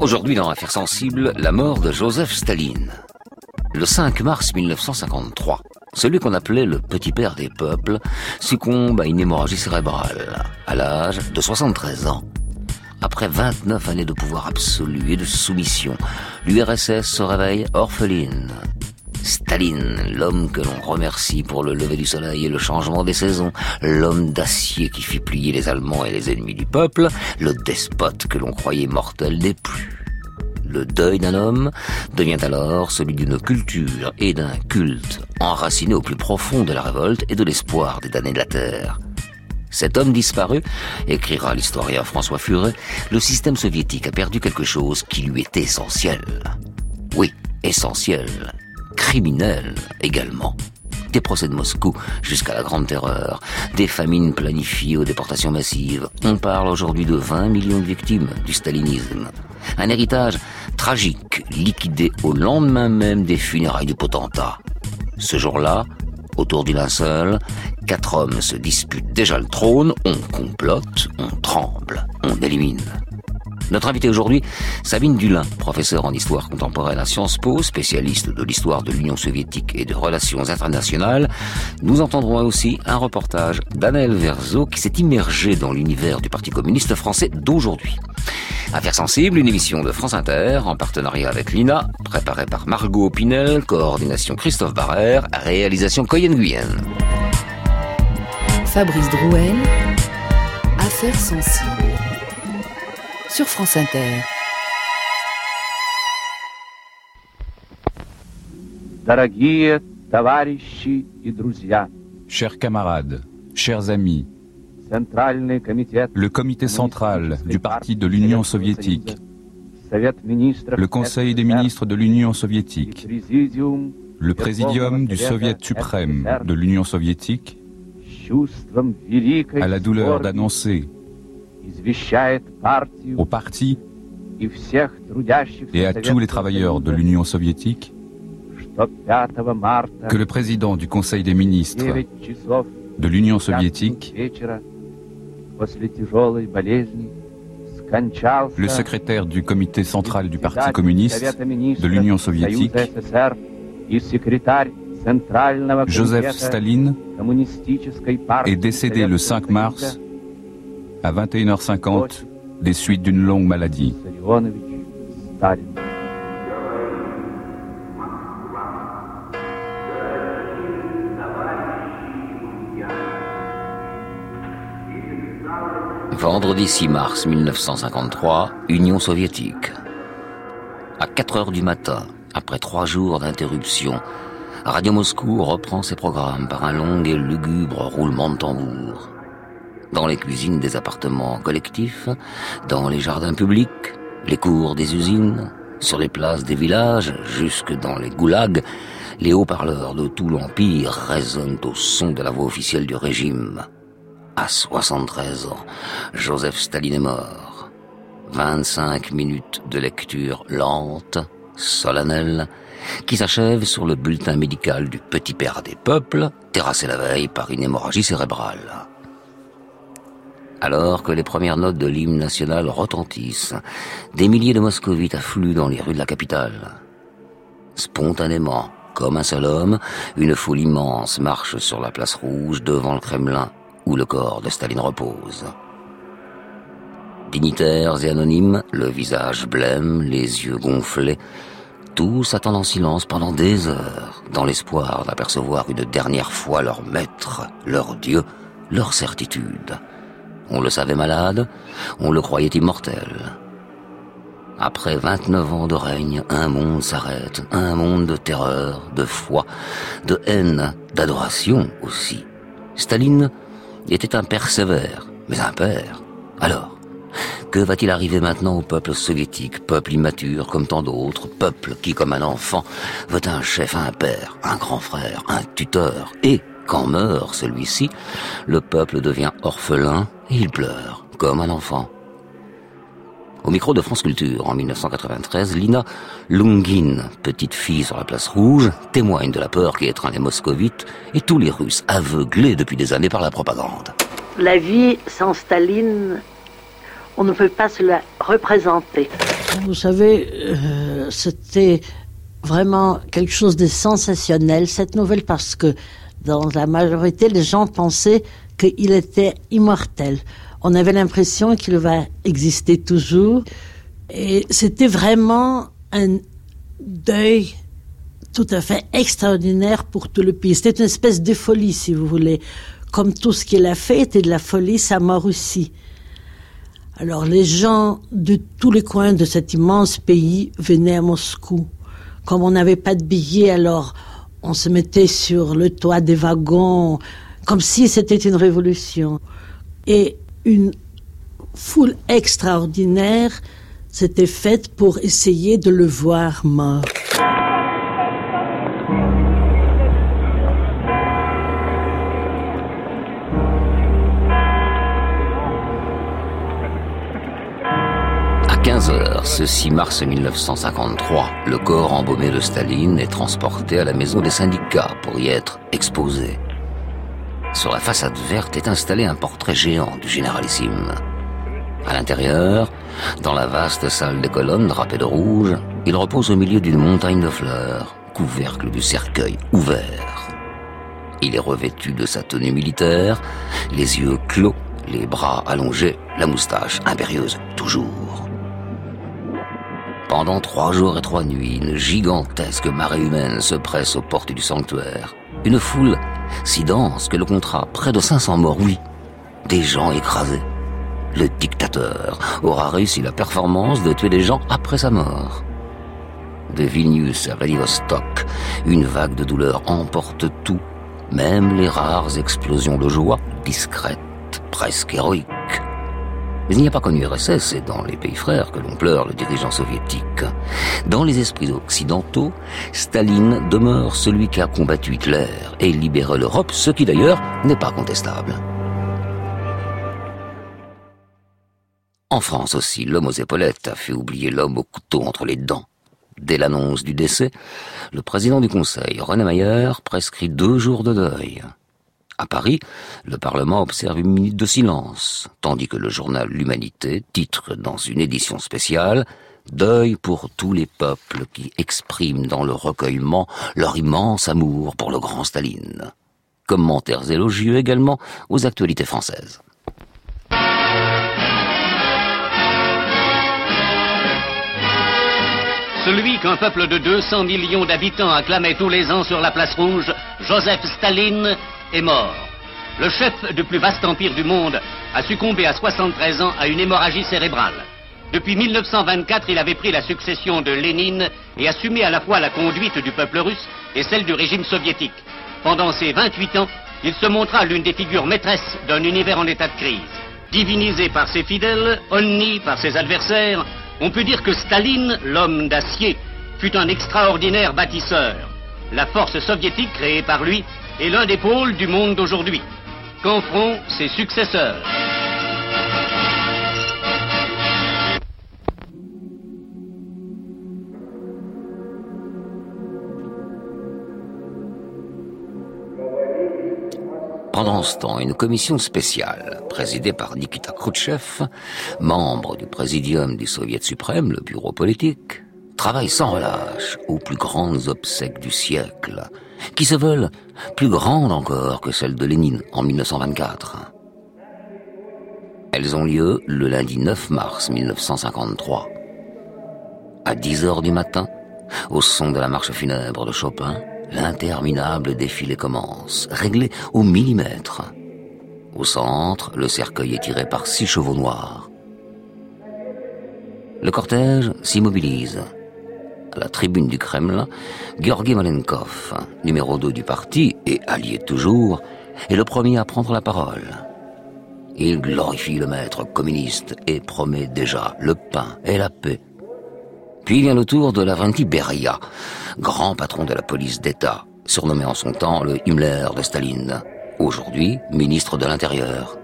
Aujourd'hui, dans Affaires sensibles, la mort de Joseph Staline. Le 5 mars 1953, celui qu'on appelait le petit père des peuples succombe à une hémorragie cérébrale à l'âge de 73 ans. Après 29 années de pouvoir absolu et de soumission, l'URSS se réveille orpheline. Staline, l'homme que l'on remercie pour le lever du soleil et le changement des saisons, l'homme d'acier qui fit plier les Allemands et les ennemis du peuple, le despote que l'on croyait mortel n'est plus. Le deuil d'un homme devient alors celui d'une culture et d'un culte enraciné au plus profond de la révolte et de l'espoir des damnés de la terre. Cet homme disparu, écrira l'historien François Furet, le système soviétique a perdu quelque chose qui lui était essentiel. Oui, essentiel. Criminel également. Des procès de Moscou jusqu'à la Grande Terreur, des famines planifiées aux déportations massives. On parle aujourd'hui de 20 millions de victimes du stalinisme. Un héritage tragique, liquidé au lendemain même des funérailles du potentat. Ce jour-là, autour du linceul, quatre hommes se disputent déjà le trône, on complote, on tremble, on élimine. Notre invité aujourd'hui, Sabine Dulin, professeure en histoire contemporaine à Sciences Po, spécialiste de l'histoire de l'Union soviétique et de relations internationales. Nous entendrons aussi un reportage d'Anaël Verzo qui s'est immergé dans l'univers du Parti communiste français d'aujourd'hui. Affaires sensibles, une émission de France Inter en partenariat avec l'INA, préparée par Margot Pinel, coordination Christophe Barrère, réalisation Coyen Guyenne. Fabrice Drouel, Affaires sensibles sur France Inter. Chers camarades, chers amis, le comité central du Parti de l'Union soviétique, le Conseil des ministres de l'Union soviétique, le Présidium du Soviet suprême de l'Union soviétique, à la douleur d'annoncer au parti et à tous les travailleurs de l'Union soviétique que le président du Conseil des ministres de l'Union soviétique, le secrétaire du comité central du Parti communiste de l'Union soviétique, Joseph Staline, est décédé le 5 mars à 21h50 des suites d'une longue maladie. Vendredi 6 mars 1953, Union soviétique. À 4 heures du matin, après trois jours d'interruption, Radio Moscou reprend ses programmes par un long et lugubre roulement de tambour dans les cuisines des appartements collectifs, dans les jardins publics, les cours des usines, sur les places des villages, jusque dans les goulags, les haut-parleurs de tout l'Empire résonnent au son de la voix officielle du régime. À 73 ans, Joseph Staline est mort. 25 minutes de lecture lente, solennelle, qui s'achève sur le bulletin médical du petit père des peuples, terrassé la veille par une hémorragie cérébrale. Alors que les premières notes de l'hymne national retentissent, des milliers de moscovites affluent dans les rues de la capitale. Spontanément, comme un seul homme, une foule immense marche sur la place rouge devant le Kremlin où le corps de Staline repose. Dignitaires et anonymes, le visage blême, les yeux gonflés, tous attendent en silence pendant des heures, dans l'espoir d'apercevoir une dernière fois leur maître, leur Dieu, leur certitude. On le savait malade, on le croyait immortel. Après 29 ans de règne, un monde s'arrête, un monde de terreur, de foi, de haine, d'adoration aussi. Staline était un père sévère, mais un père. Alors, que va-t-il arriver maintenant au peuple soviétique, peuple immature comme tant d'autres, peuple qui, comme un enfant, veut un chef, un père, un grand frère, un tuteur, et quand meurt celui-ci, le peuple devient orphelin et il pleure, comme un enfant. Au micro de France Culture, en 1993, Lina Lungin, petite fille sur la place rouge, témoigne de la peur qui étreint les moscovites et tous les Russes aveuglés depuis des années par la propagande. La vie sans Staline, on ne peut pas se la représenter. Vous savez, euh, c'était vraiment quelque chose de sensationnel, cette nouvelle, parce que dans la majorité, les gens pensaient qu'il était immortel. On avait l'impression qu'il va exister toujours. Et c'était vraiment un deuil tout à fait extraordinaire pour tout le pays. C'était une espèce de folie, si vous voulez. Comme tout ce qu'il a fait était de la folie, sa mort aussi. Alors les gens de tous les coins de cet immense pays venaient à Moscou. Comme on n'avait pas de billets, alors on se mettait sur le toit des wagons, comme si c'était une révolution. Et une foule extraordinaire s'était faite pour essayer de le voir mort. Ce 6 mars 1953, le corps embaumé de Staline est transporté à la maison des syndicats pour y être exposé. Sur la façade verte est installé un portrait géant du généralissime. À l'intérieur, dans la vaste salle des colonnes drapée de rouge, il repose au milieu d'une montagne de fleurs, couvercle du cercueil ouvert. Il est revêtu de sa tenue militaire, les yeux clos, les bras allongés, la moustache impérieuse toujours. Pendant trois jours et trois nuits, une gigantesque marée humaine se presse aux portes du sanctuaire. Une foule si dense que le contrat près de 500 morts, oui, des gens écrasés. Le dictateur aura réussi la performance de tuer des gens après sa mort. De Vilnius à Vladivostok, une vague de douleur emporte tout, même les rares explosions de joie, discrètes, presque héroïques. Mais il n'y a pas connu RSS, c'est dans les pays frères que l'on pleure le dirigeant soviétique. Dans les esprits occidentaux, Staline demeure celui qui a combattu Hitler et libéré l'Europe, ce qui d'ailleurs n'est pas contestable. En France aussi, l'homme aux épaulettes a fait oublier l'homme au couteau entre les dents. Dès l'annonce du décès, le président du Conseil, René Mayer, prescrit deux jours de deuil. À Paris, le Parlement observe une minute de silence, tandis que le journal L'Humanité titre dans une édition spéciale Deuil pour tous les peuples qui expriment dans le recueillement leur immense amour pour le grand Staline. Commentaires élogieux également aux actualités françaises. Celui qu'un peuple de 200 millions d'habitants acclamait tous les ans sur la place rouge, Joseph Staline, est mort. Le chef du plus vaste empire du monde a succombé à 73 ans à une hémorragie cérébrale. Depuis 1924, il avait pris la succession de Lénine et assumé à la fois la conduite du peuple russe et celle du régime soviétique. Pendant ces 28 ans, il se montra l'une des figures maîtresses d'un univers en état de crise. Divinisé par ses fidèles, honni par ses adversaires, on peut dire que Staline, l'homme d'acier, fut un extraordinaire bâtisseur. La force soviétique créée par lui est l'un des pôles du monde d'aujourd'hui. Qu'en ses successeurs Pendant ce temps, une commission spéciale, présidée par Nikita Khrouchtchev, membre du présidium du Soviet suprême, le bureau politique, travaille sans relâche aux plus grandes obsèques du siècle, qui se veulent plus grandes encore que celles de Lénine en 1924. Elles ont lieu le lundi 9 mars 1953. À 10 heures du matin, au son de la marche funèbre de Chopin, L'interminable défilé commence, réglé au millimètre. Au centre, le cercueil est tiré par six chevaux noirs. Le cortège s'immobilise. La tribune du Kremlin, Georgi Malenkov, numéro 2 du parti et allié toujours, est le premier à prendre la parole. Il glorifie le maître communiste et promet déjà le pain et la paix puis vient le tour de Lavrenti Beria, grand patron de la police d'État, surnommé en son temps le Himmler de Staline, aujourd'hui ministre de l'Intérieur.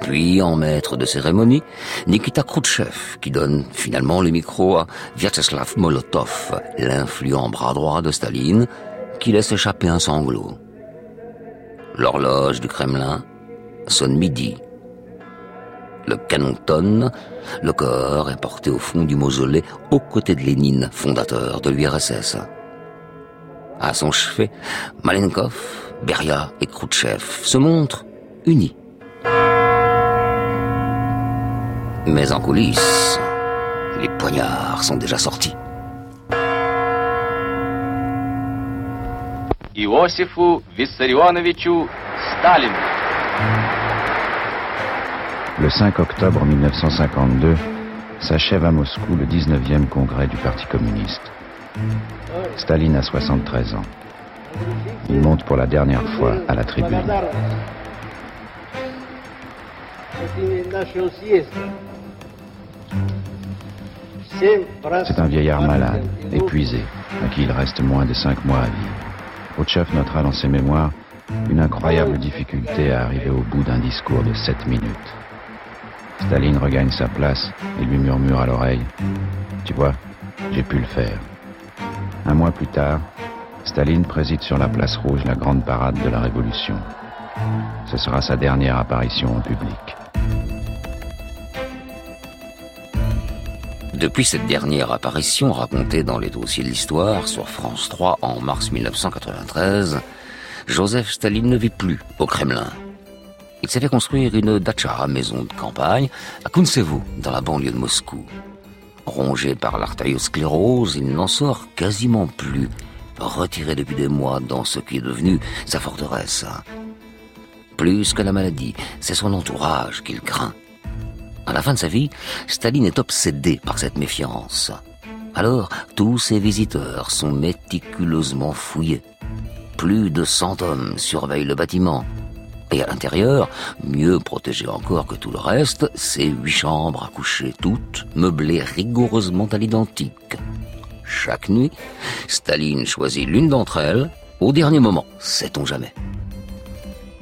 Puis, en maître de cérémonie, Nikita Khrouchtchev, qui donne finalement le micro à Vyacheslav Molotov, l'influent bras droit de Staline, qui laisse échapper un sanglot. L'horloge du Kremlin sonne midi. Le canon tonne, le corps est porté au fond du mausolée aux côtés de Lénine, fondateur de l'URSS. À son chevet, Malenkov, Beria et Khrouchtchev se montrent unis. Mais en coulisses, les poignards sont déjà sortis. Le 5 octobre 1952 s'achève à Moscou le 19e congrès du Parti communiste. Staline a 73 ans. Il monte pour la dernière fois à la tribune. C'est un vieillard malade, épuisé, à qui il reste moins de cinq mois à vivre. Khrouchtchev notera dans ses mémoires une incroyable difficulté à arriver au bout d'un discours de sept minutes. Staline regagne sa place et lui murmure à l'oreille Tu vois, j'ai pu le faire. Un mois plus tard, Staline préside sur la place rouge la grande parade de la Révolution. Ce sera sa dernière apparition en public. Depuis cette dernière apparition racontée dans les dossiers de l'histoire sur France 3 en mars 1993, Joseph Staline ne vit plus au Kremlin. Il s'est fait construire une dacha, maison de campagne, à Kuntsevo, dans la banlieue de Moscou. Rongé par l'artériosclérose, il n'en sort quasiment plus, retiré depuis des mois dans ce qui est devenu sa forteresse. Plus que la maladie, c'est son entourage qu'il craint. À la fin de sa vie, Staline est obsédé par cette méfiance. Alors, tous ses visiteurs sont méticuleusement fouillés. Plus de cent hommes surveillent le bâtiment. Et à l'intérieur, mieux protégé encore que tout le reste, c'est huit chambres à coucher, toutes meublées rigoureusement à l'identique. Chaque nuit, Staline choisit l'une d'entre elles, au dernier moment, sait-on jamais.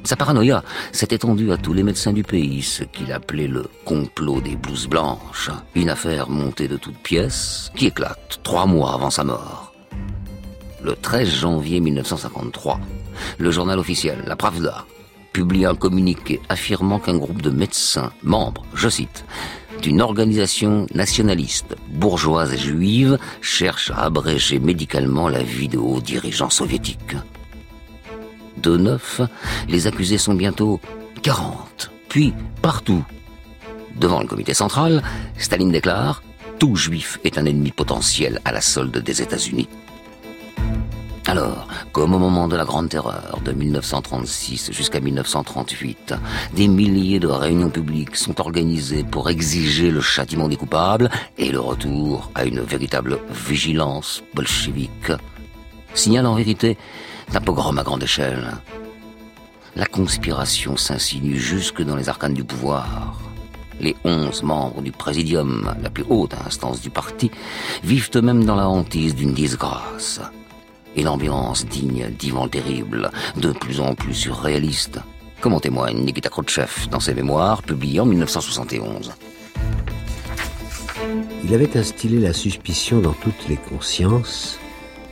Sa paranoïa s'est étendue à tous les médecins du pays, ce qu'il appelait le complot des blouses blanches, une affaire montée de toutes pièces qui éclate trois mois avant sa mort. Le 13 janvier 1953, le journal officiel, la Pravda, publie un communiqué affirmant qu'un groupe de médecins, membres, je cite, d'une organisation nationaliste, bourgeoise et juive, cherche à abréger médicalement la vie de hauts dirigeants soviétiques de neuf, les accusés sont bientôt 40, puis partout. Devant le comité central, Staline déclare Tout juif est un ennemi potentiel à la solde des États-Unis. Alors, comme au moment de la Grande Terreur de 1936 jusqu'à 1938, des milliers de réunions publiques sont organisées pour exiger le châtiment des coupables et le retour à une véritable vigilance bolchevique, signale en vérité d'un pogrom à grande échelle. La conspiration s'insinue jusque dans les arcanes du pouvoir. Les onze membres du présidium, la plus haute instance du parti, vivent eux-mêmes dans la hantise d'une disgrâce. Et l'ambiance digne d'Ivan terrible, de plus en plus surréaliste, comme en témoigne Nikita Khrouchtchev dans ses mémoires publiés en 1971. Il avait instillé la suspicion dans toutes les consciences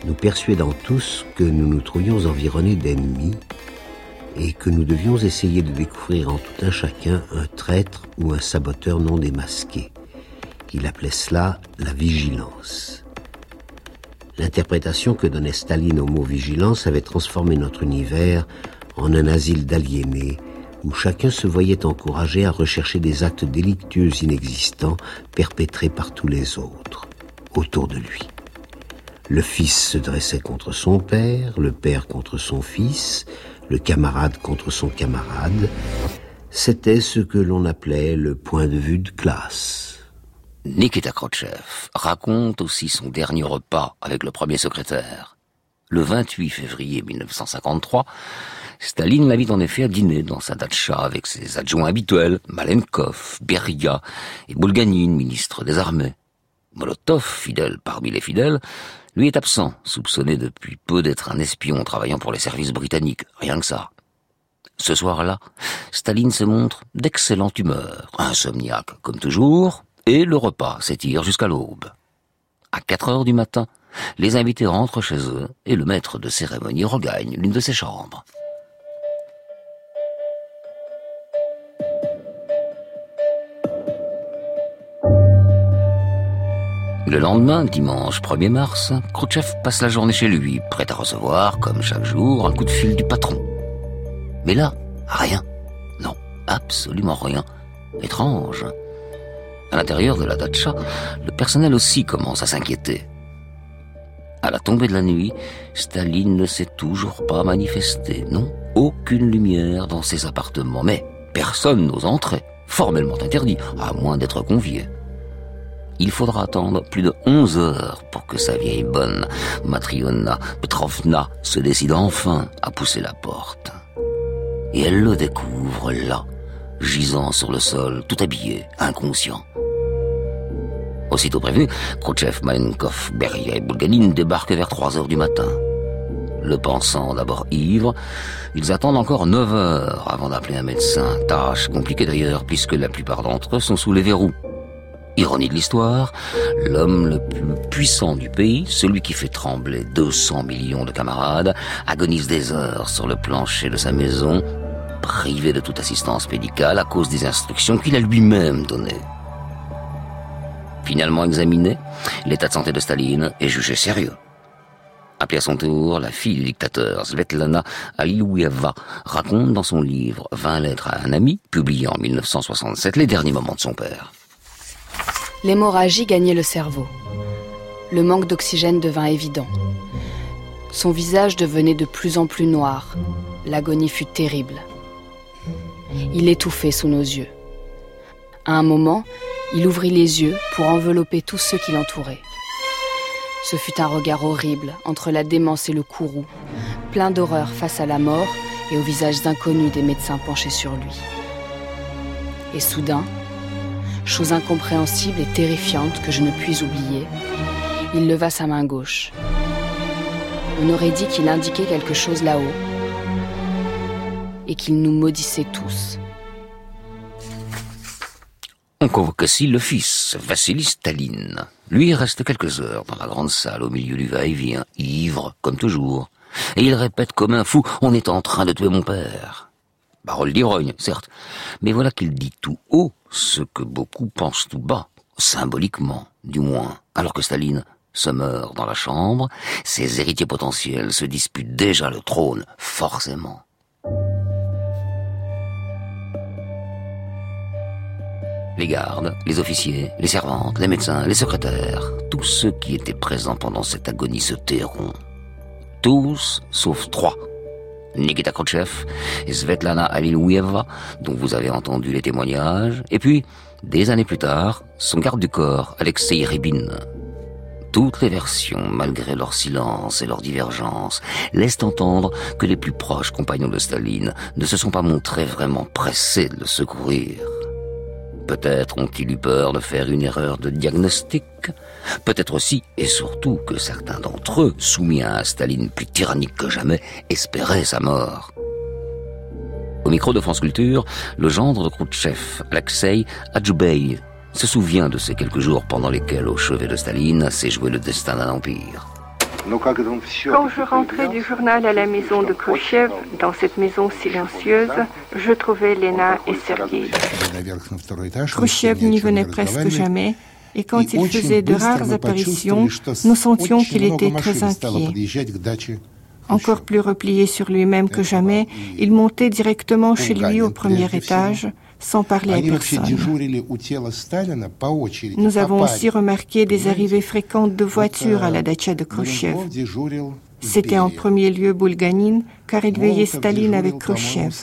nous persuadant tous que nous nous trouvions environnés d'ennemis et que nous devions essayer de découvrir en tout un chacun un traître ou un saboteur non démasqué. Il appelait cela la vigilance. L'interprétation que donnait Staline au mot vigilance avait transformé notre univers en un asile d'aliénés où chacun se voyait encouragé à rechercher des actes délictueux inexistants perpétrés par tous les autres autour de lui. Le fils se dressait contre son père, le père contre son fils, le camarade contre son camarade. C'était ce que l'on appelait le point de vue de classe. Nikita Khrouchtchev raconte aussi son dernier repas avec le premier secrétaire. Le 28 février 1953, Staline l'invite en effet à dîner dans sa datcha avec ses adjoints habituels, Malenkov, Beria et Bulganin, ministre des armées. Molotov, fidèle parmi les fidèles, lui est absent, soupçonné depuis peu d'être un espion travaillant pour les services britanniques, rien que ça. Ce soir-là, Staline se montre d'excellente humeur, insomniaque comme toujours, et le repas s'étire jusqu'à l'aube. À quatre heures du matin, les invités rentrent chez eux et le maître de cérémonie regagne l'une de ses chambres. Le lendemain, dimanche 1er mars, Khrouchtchev passe la journée chez lui, prêt à recevoir, comme chaque jour, un coup de fil du patron. Mais là, rien. Non, absolument rien. Étrange. À l'intérieur de la datcha, le personnel aussi commence à s'inquiéter. À la tombée de la nuit, Staline ne s'est toujours pas manifesté. Non, aucune lumière dans ses appartements. Mais personne n'ose entrer. Formellement interdit, à moins d'être convié. Il faudra attendre plus de 11 heures pour que sa vieille bonne, Matriona Petrovna, se décide enfin à pousser la porte. Et elle le découvre là, gisant sur le sol, tout habillé, inconscient. Aussitôt prévu, Khrouchtchev, Malenkov, Beria et Bulganin débarquent vers 3 heures du matin. Le pensant d'abord ivre, ils attendent encore 9 heures avant d'appeler un médecin. Tâche compliquée d'ailleurs, puisque la plupart d'entre eux sont sous les verrous. Ironie de l'histoire, l'homme le plus puissant du pays, celui qui fait trembler 200 millions de camarades, agonise des heures sur le plancher de sa maison, privé de toute assistance médicale à cause des instructions qu'il a lui-même données. Finalement examiné, l'état de santé de Staline est jugé sérieux. Appelée à son tour, la fille du dictateur, Svetlana Alioueva, raconte dans son livre 20 lettres à un ami, publié en 1967, les derniers moments de son père. L'hémorragie gagnait le cerveau. Le manque d'oxygène devint évident. Son visage devenait de plus en plus noir. L'agonie fut terrible. Il étouffait sous nos yeux. À un moment, il ouvrit les yeux pour envelopper tous ceux qui l'entouraient. Ce fut un regard horrible entre la démence et le courroux, plein d'horreur face à la mort et aux visages inconnus des médecins penchés sur lui. Et soudain, chose incompréhensible et terrifiante que je ne puis oublier, il leva sa main gauche. On aurait dit qu'il indiquait quelque chose là-haut et qu'il nous maudissait tous. On convoque aussi le fils, Vassili Staline. Lui reste quelques heures dans la grande salle au milieu du va-et-vient, ivre, comme toujours. Et il répète comme un fou, on est en train de tuer mon père. Parole d'irogne, certes, mais voilà qu'il dit tout haut ce que beaucoup pensent tout bas, symboliquement, du moins, alors que Staline se meurt dans la chambre, ses héritiers potentiels se disputent déjà le trône, forcément. Les gardes, les officiers, les servantes, les médecins, les secrétaires, tous ceux qui étaient présents pendant cette agonie se tairont. Tous, sauf trois. Nikita Khrouchtchev et Svetlana Alilouieva, dont vous avez entendu les témoignages, et puis, des années plus tard, son garde du corps, Alexei Rybin. Toutes les versions, malgré leur silence et leur divergence, laissent entendre que les plus proches compagnons de Staline ne se sont pas montrés vraiment pressés de le secourir. Peut-être ont-ils eu peur de faire une erreur de diagnostic. Peut-être aussi et surtout que certains d'entre eux, soumis à un Staline plus tyrannique que jamais, espéraient sa mort. Au micro de France Culture, le gendre de Khrouchtchev, Alexei Adjoubey, se souvient de ces quelques jours pendant lesquels, au chevet de Staline, s'est joué le destin d'un empire. Quand je rentrais du journal à la maison de Khrouchtchev, dans cette maison silencieuse, je trouvais Lena et Sergei. Khrouchtchev n'y venait presque jamais, et quand il faisait de rares apparitions, nous sentions qu'il était très inquiet. Encore plus replié sur lui-même que jamais, il montait directement chez lui au premier étage, sans parler à personne. Nous avons aussi remarqué des arrivées fréquentes de voitures à la dacha de Khrushchev. C'était en premier lieu Bulganin, car il veillait Staline avec Khrushchev.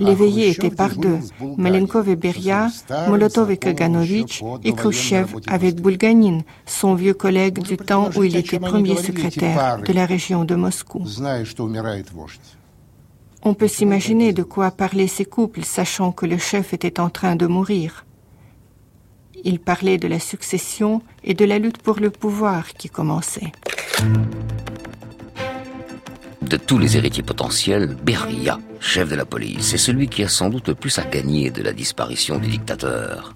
Les veillées étaient par deux, Malenkov et Beria, Molotov et Kaganovich, et Khrushchev avec Bulganin, son vieux collègue du temps où il était premier secrétaire de la région de Moscou. On peut s'imaginer de quoi parlaient ces couples, sachant que le chef était en train de mourir. Il parlait de la succession et de la lutte pour le pouvoir qui commençait. De tous les héritiers potentiels, Beria, chef de la police, est celui qui a sans doute le plus à gagner de la disparition du dictateur.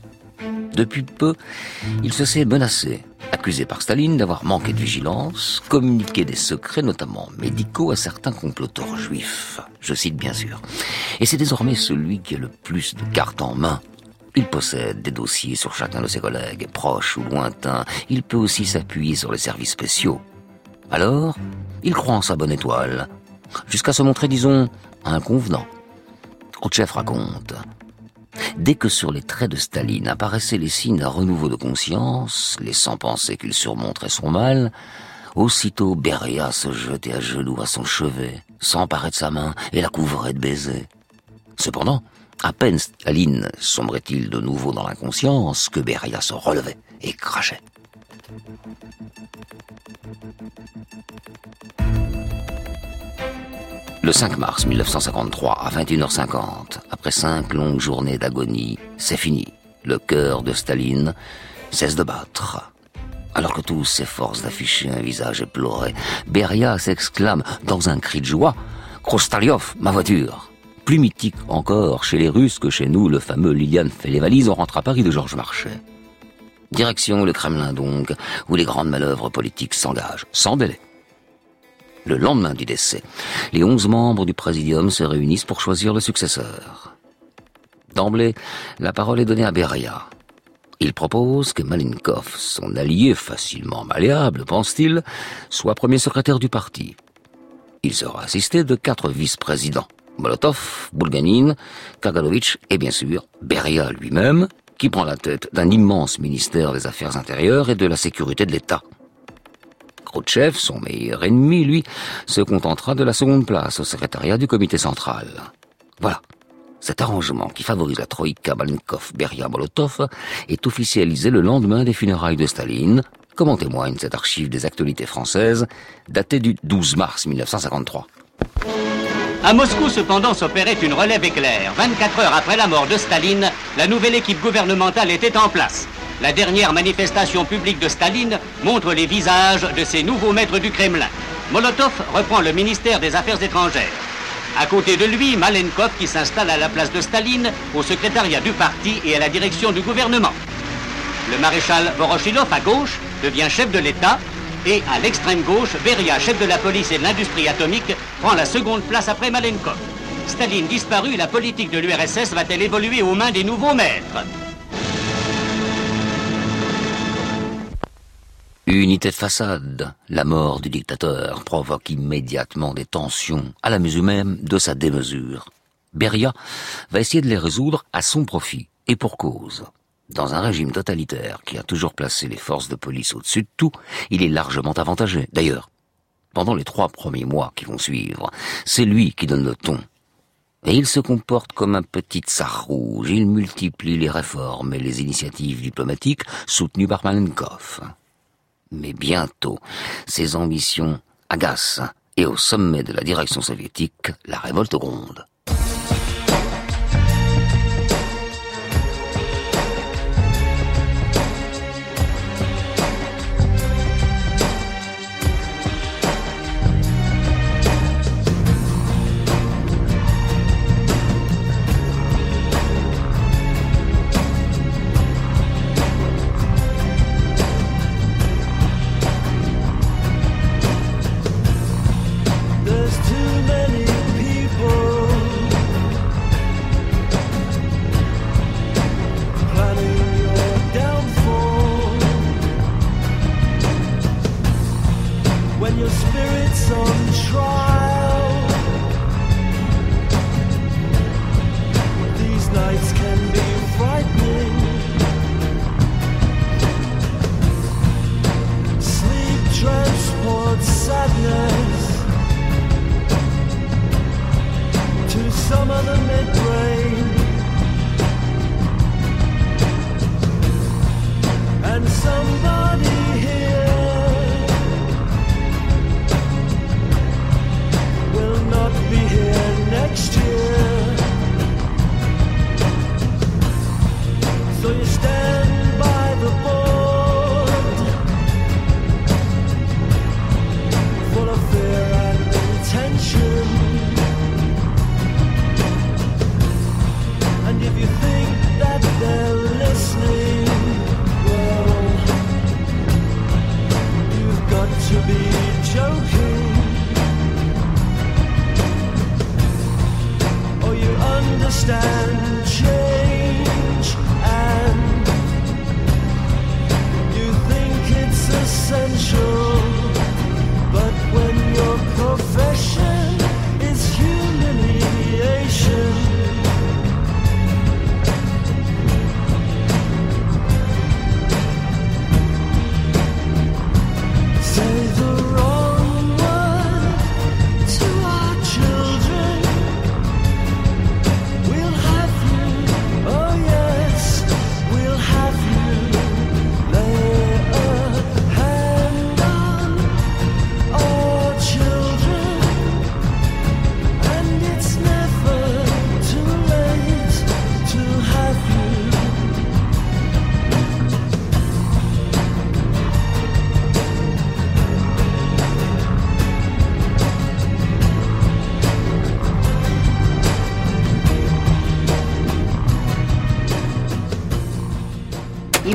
Depuis peu, il se sait menacé accusé par Staline d'avoir manqué de vigilance, communiqué des secrets, notamment médicaux, à certains comploteurs juifs. Je cite bien sûr. Et c'est désormais celui qui a le plus de cartes en main. Il possède des dossiers sur chacun de ses collègues, proches ou lointains. Il peut aussi s'appuyer sur les services spéciaux. Alors, il croit en sa bonne étoile, jusqu'à se montrer, disons, inconvenant. Khrouchtchev raconte. Dès que sur les traits de Staline apparaissaient les signes d'un renouveau de conscience, laissant penser qu'il surmonterait son mal, aussitôt Beria se jetait à genoux à son chevet, s'emparait de sa main et la couvrait de baisers. Cependant, à peine Staline sombrait-il de nouveau dans l'inconscience que Beria se relevait et crachait. Le 5 mars 1953, à 21h50, après cinq longues journées d'agonie, c'est fini. Le cœur de Staline cesse de battre. Alors que tous s'efforcent d'afficher un visage éploré, Beria s'exclame dans un cri de joie Krostaliov, ma voiture Plus mythique encore chez les Russes que chez nous, le fameux Liliane fait les valises, on rentre à Paris de Georges Marchais. Direction le Kremlin donc, où les grandes manœuvres politiques s'engagent, sans délai. Le lendemain du décès, les onze membres du Présidium se réunissent pour choisir le successeur. D'emblée, la parole est donnée à Beria. Il propose que Malinkov, son allié facilement malléable, pense-t-il, soit premier secrétaire du parti. Il sera assisté de quatre vice-présidents. Molotov, Bulganin, Kaganovich et bien sûr Beria lui-même, qui prend la tête d'un immense ministère des Affaires intérieures et de la sécurité de l'État. Khrouchtchev, son meilleur ennemi, lui, se contentera de la seconde place au secrétariat du comité central. Voilà. Cet arrangement qui favorise la troïka Malenkov, Beria, Molotov est officialisé le lendemain des funérailles de Staline, comme en témoigne cette archive des actualités françaises, datée du 12 mars 1953. À Moscou, cependant, s'opérait une relève éclair. 24 heures après la mort de Staline, la nouvelle équipe gouvernementale était en place. La dernière manifestation publique de Staline montre les visages de ses nouveaux maîtres du Kremlin. Molotov reprend le ministère des Affaires étrangères. À côté de lui, Malenkov qui s'installe à la place de Staline, au secrétariat du parti et à la direction du gouvernement. Le maréchal Voroshilov à gauche devient chef de l'État et à l'extrême gauche, Beria, chef de la police et de l'industrie atomique, prend la seconde place après Malenkov. Staline disparu, la politique de l'URSS va-t-elle évoluer aux mains des nouveaux maîtres? Unité de façade, la mort du dictateur provoque immédiatement des tensions à la mesure même de sa démesure. Beria va essayer de les résoudre à son profit, et pour cause. Dans un régime totalitaire qui a toujours placé les forces de police au-dessus de tout, il est largement avantagé. D'ailleurs, pendant les trois premiers mois qui vont suivre, c'est lui qui donne le ton. Et il se comporte comme un petit tsar rouge. Il multiplie les réformes et les initiatives diplomatiques soutenues par Malenkov. Mais bientôt, ses ambitions agacent et au sommet de la direction soviétique, la révolte gronde. sadness.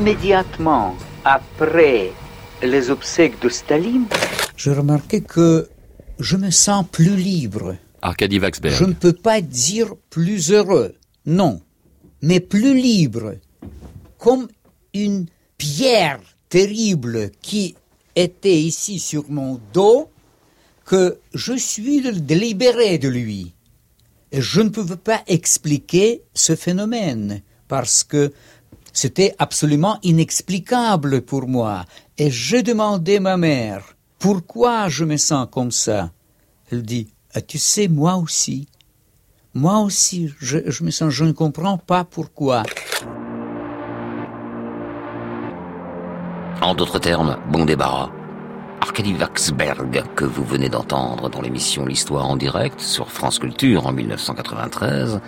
Immédiatement après les obsèques de Staline, je remarquais que je me sens plus libre. Arkady Waxberg. Je ne peux pas dire plus heureux, non, mais plus libre, comme une pierre terrible qui était ici sur mon dos, que je suis délibéré de lui. Et je ne pouvais pas expliquer ce phénomène parce que c'était absolument inexplicable pour moi. Et j'ai demandé à ma mère, pourquoi je me sens comme ça? Elle dit, ah, tu sais, moi aussi. Moi aussi, je, je me sens, je ne comprends pas pourquoi. En d'autres termes, bon débarras. Arkady Waxberg, que vous venez d'entendre dans l'émission L'Histoire en direct sur France Culture en 1993,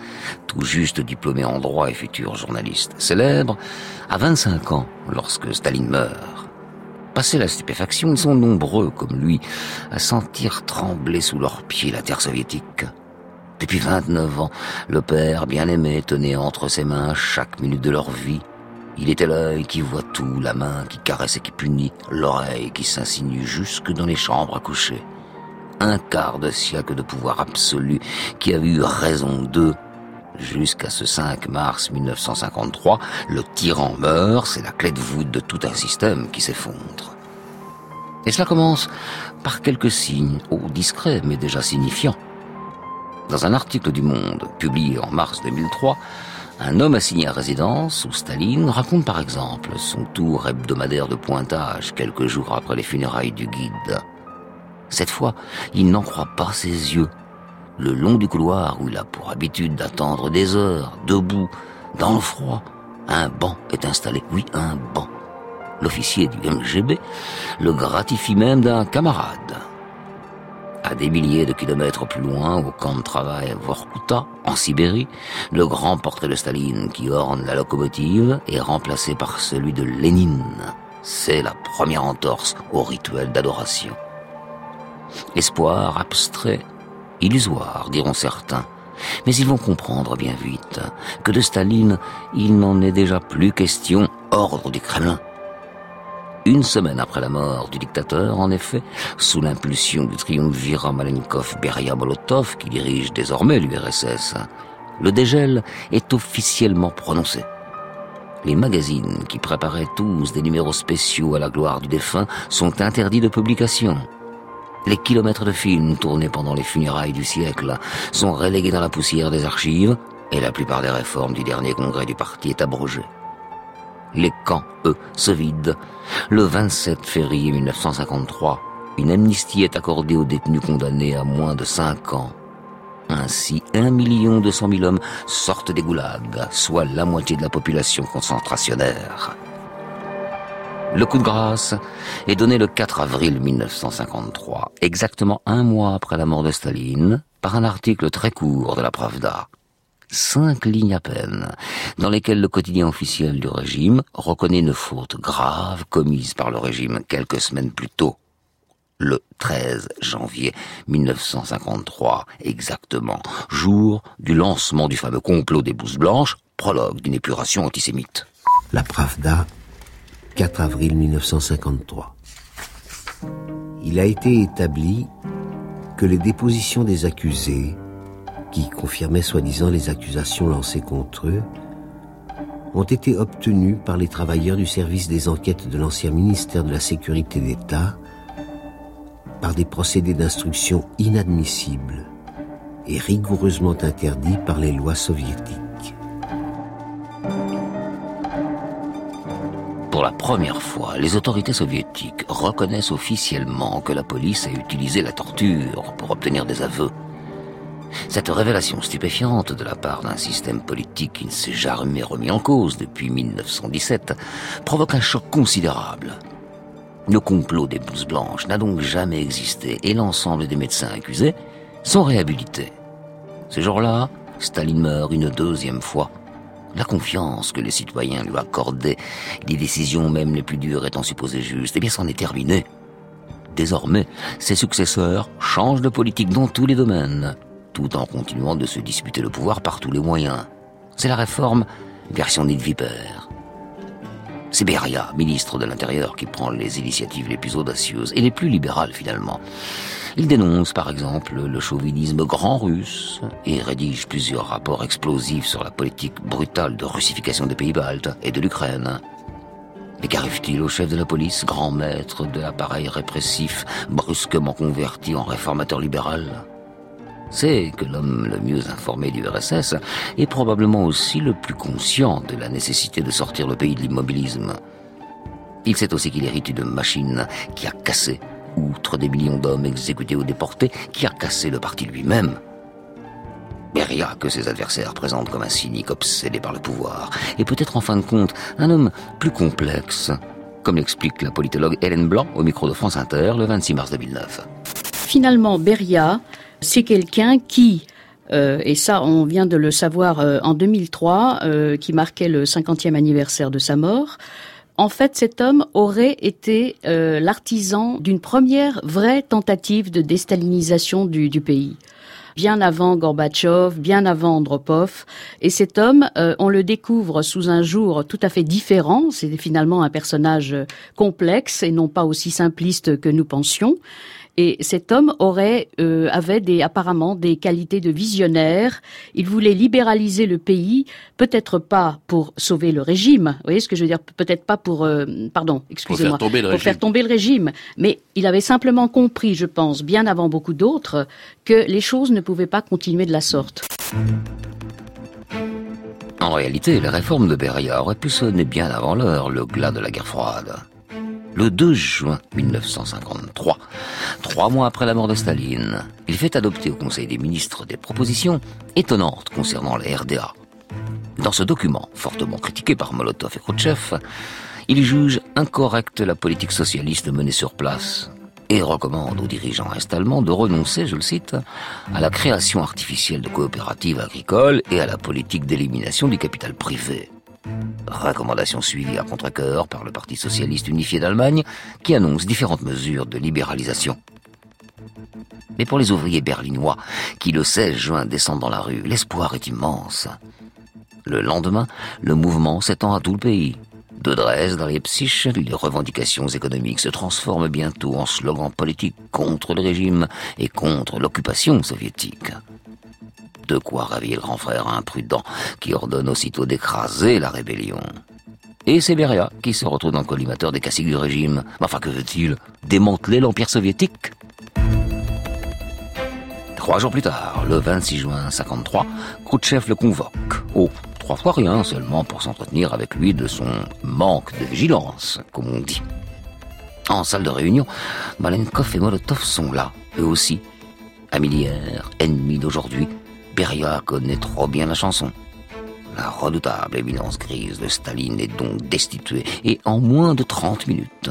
tout juste diplômé en droit et futur journaliste célèbre, a 25 ans lorsque Staline meurt. Passé la stupéfaction, ils sont nombreux, comme lui, à sentir trembler sous leurs pieds la terre soviétique. Depuis 29 ans, le père bien-aimé tenait entre ses mains chaque minute de leur vie, il était l'œil qui voit tout, la main qui caresse et qui punit, l'oreille qui s'insinue jusque dans les chambres à coucher. Un quart de siècle de pouvoir absolu qui avait eu raison d'eux. Jusqu'à ce 5 mars 1953, le tyran meurt, c'est la clé de voûte de tout un système qui s'effondre. Et cela commence par quelques signes, oh discrets mais déjà signifiants. Dans un article du Monde publié en mars 2003, un homme assigné à résidence où Staline raconte par exemple son tour hebdomadaire de pointage quelques jours après les funérailles du guide. Cette fois, il n'en croit pas ses yeux. Le long du couloir où il a pour habitude d'attendre des heures, debout, dans le froid, un banc est installé. Oui, un banc. L'officier du MGB le gratifie même d'un camarade. À des milliers de kilomètres plus loin, au camp de travail Vorkuta, en Sibérie, le grand portrait de Staline qui orne la locomotive est remplacé par celui de Lénine. C'est la première entorse au rituel d'adoration. Espoir abstrait, illusoire, diront certains. Mais ils vont comprendre bien vite que de Staline, il n'en est déjà plus question, ordre du Kremlin. Une semaine après la mort du dictateur, en effet, sous l'impulsion du triumvirat Malenkov-Beria-Molotov qui dirige désormais l'URSS, le dégel est officiellement prononcé. Les magazines qui préparaient tous des numéros spéciaux à la gloire du défunt sont interdits de publication. Les kilomètres de films tournés pendant les funérailles du siècle sont relégués dans la poussière des archives et la plupart des réformes du dernier congrès du parti est abrogée. Les camps, eux, se vident. Le 27 février 1953, une amnistie est accordée aux détenus condamnés à moins de 5 ans. Ainsi, un million deux cent mille hommes sortent des goulags, soit la moitié de la population concentrationnaire. Le coup de grâce est donné le 4 avril 1953, exactement un mois après la mort de Staline, par un article très court de la Pravda cinq lignes à peine, dans lesquelles le quotidien officiel du régime reconnaît une faute grave commise par le régime quelques semaines plus tôt. Le 13 janvier 1953, exactement, jour du lancement du fameux complot des blouses blanches, prologue d'une épuration antisémite. La Pravda, 4 avril 1953. Il a été établi que les dépositions des accusés qui confirmaient soi-disant les accusations lancées contre eux, ont été obtenus par les travailleurs du service des enquêtes de l'ancien ministère de la Sécurité d'État par des procédés d'instruction inadmissibles et rigoureusement interdits par les lois soviétiques. Pour la première fois, les autorités soviétiques reconnaissent officiellement que la police a utilisé la torture pour obtenir des aveux. Cette révélation stupéfiante de la part d'un système politique qui ne s'est jamais remis en cause depuis 1917 provoque un choc considérable. Le complot des blouses blanches n'a donc jamais existé et l'ensemble des médecins accusés sont réhabilités. Ce jour-là, Staline meurt une deuxième fois. La confiance que les citoyens lui accordaient, les décisions même les plus dures étant supposées justes, eh bien c'en est terminé. Désormais, ses successeurs changent de politique dans tous les domaines tout en continuant de se disputer le pouvoir par tous les moyens. C'est la réforme version nid vipère. C'est Beria, ministre de l'Intérieur, qui prend les initiatives les plus audacieuses et les plus libérales finalement. Il dénonce par exemple le chauvinisme grand russe et rédige plusieurs rapports explosifs sur la politique brutale de russification des pays baltes et de l'Ukraine. Mais qu'arrive-t-il au chef de la police, grand maître de l'appareil répressif, brusquement converti en réformateur libéral? C'est que l'homme le mieux informé du RSS est probablement aussi le plus conscient de la nécessité de sortir le pays de l'immobilisme. Il sait aussi qu'il hérite d'une machine qui a cassé outre des millions d'hommes exécutés ou déportés, qui a cassé le parti lui-même. Beria, que ses adversaires présentent comme un cynique obsédé par le pouvoir, et peut-être en fin de compte un homme plus complexe, comme l'explique la politologue Hélène Blanc au micro de France Inter le 26 mars 2009. Finalement, Beria, c'est quelqu'un qui, euh, et ça on vient de le savoir euh, en 2003, euh, qui marquait le 50e anniversaire de sa mort, en fait, cet homme aurait été l'artisan d'une première vraie tentative de déstalinisation du, pays bien avant Gorbatchev, bien avant Andropov. Et cet homme, on le découvre sous un jour tout à fait différent. C'est finalement un personnage complexe et non pas aussi simpliste que nous pensions. Et cet homme aurait, euh, avait des, apparemment des qualités de visionnaire. Il voulait libéraliser le pays, peut-être pas pour sauver le régime. Vous voyez ce que je veux dire? Peut-être pas pour, euh, pardon, excusez-moi, pour, faire tomber, le faire tomber le régime. Mais il avait simplement compris, je pense, bien avant beaucoup d'autres, que les choses ne pouvaient pas continuer de la sorte. En réalité, la réforme de Beria aurait pu sonner bien avant l'heure, le glas de la guerre froide le 2 juin 1953, trois mois après la mort de Staline, il fait adopter au Conseil des ministres des propositions étonnantes concernant la RDA. Dans ce document, fortement critiqué par Molotov et Khrouchtchev, il juge incorrecte la politique socialiste menée sur place et recommande aux dirigeants est-allemands de renoncer, je le cite, à la création artificielle de coopératives agricoles et à la politique d'élimination du capital privé. Recommandation suivie à contre-cœur par le Parti socialiste unifié d'Allemagne qui annonce différentes mesures de libéralisation. Mais pour les ouvriers berlinois qui le 16 juin descendent dans la rue, l'espoir est immense. Le lendemain, le mouvement s'étend à tout le pays. De Dresde à Leipzig, les revendications économiques se transforment bientôt en slogans politiques contre le régime et contre l'occupation soviétique. De quoi ravir le grand frère imprudent qui ordonne aussitôt d'écraser la rébellion. Et c'est qui se retrouve dans le collimateur des caciques du régime. Enfin, que veut-il Démanteler l'Empire soviétique? Trois jours plus tard, le 26 juin 53, Khrouchtchev le convoque. Oh, trois fois rien seulement pour s'entretenir avec lui de son manque de vigilance, comme on dit. En salle de réunion, Malenkov et Molotov sont là, eux aussi. Amis ennemis d'aujourd'hui, Beria connaît trop bien la chanson. La redoutable éminence grise de Staline est donc destituée, et en moins de 30 minutes.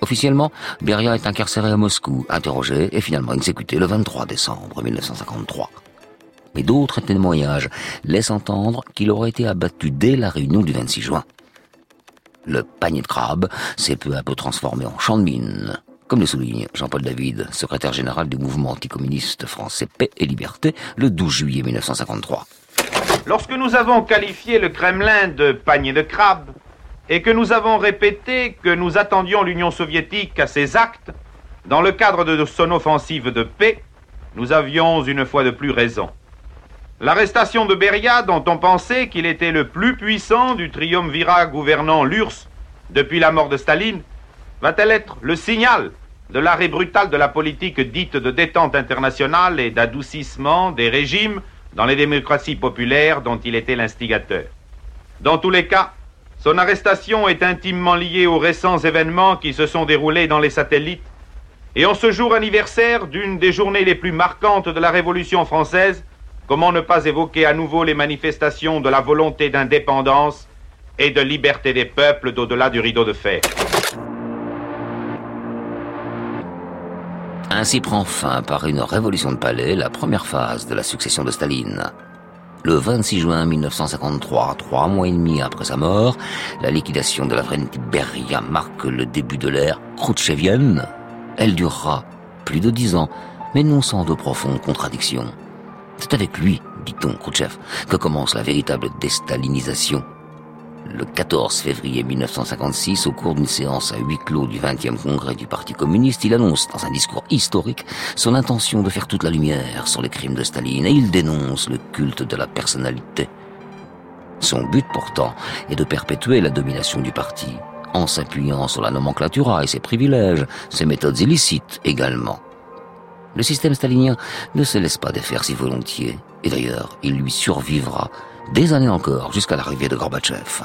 Officiellement, Beria est incarcéré à Moscou, interrogé et finalement exécuté le 23 décembre 1953. Mais d'autres témoignages laissent entendre qu'il aurait été abattu dès la réunion du 26 juin. Le panier de crabe s'est peu à peu transformé en champ de mine, comme le souligne Jean-Paul David, secrétaire général du mouvement anticommuniste français Paix et Liberté, le 12 juillet 1953. Lorsque nous avons qualifié le Kremlin de panier de crabe, et que nous avons répété que nous attendions l'Union soviétique à ses actes, dans le cadre de son offensive de paix, nous avions une fois de plus raison. L'arrestation de Beria, dont on pensait qu'il était le plus puissant du triumvirat gouvernant l'URSS depuis la mort de Staline, va-t-elle être le signal de l'arrêt brutal de la politique dite de détente internationale et d'adoucissement des régimes dans les démocraties populaires dont il était l'instigateur? Dans tous les cas, son arrestation est intimement liée aux récents événements qui se sont déroulés dans les satellites et en ce jour anniversaire d'une des journées les plus marquantes de la Révolution française, comment ne pas évoquer à nouveau les manifestations de la volonté d'indépendance et de liberté des peuples d'au-delà du rideau de fer? Ainsi prend fin par une révolution de palais la première phase de la succession de Staline. Le 26 juin 1953, trois mois et demi après sa mort, la liquidation de la Beria marque le début de l'ère khrouchtchevienne. Elle durera plus de dix ans, mais non sans de profondes contradictions. C'est avec lui, dit-on, Khrouchtchev, que commence la véritable déstalinisation. Le 14 février 1956, au cours d'une séance à huis clos du 20e congrès du Parti communiste, il annonce dans un discours historique son intention de faire toute la lumière sur les crimes de Staline et il dénonce le culte de la personnalité. Son but pourtant est de perpétuer la domination du parti, en s'appuyant sur la nomenclatura et ses privilèges, ses méthodes illicites également. Le système stalinien ne se laisse pas défaire si volontiers, et d'ailleurs il lui survivra des années encore jusqu'à l'arrivée de Gorbatchev.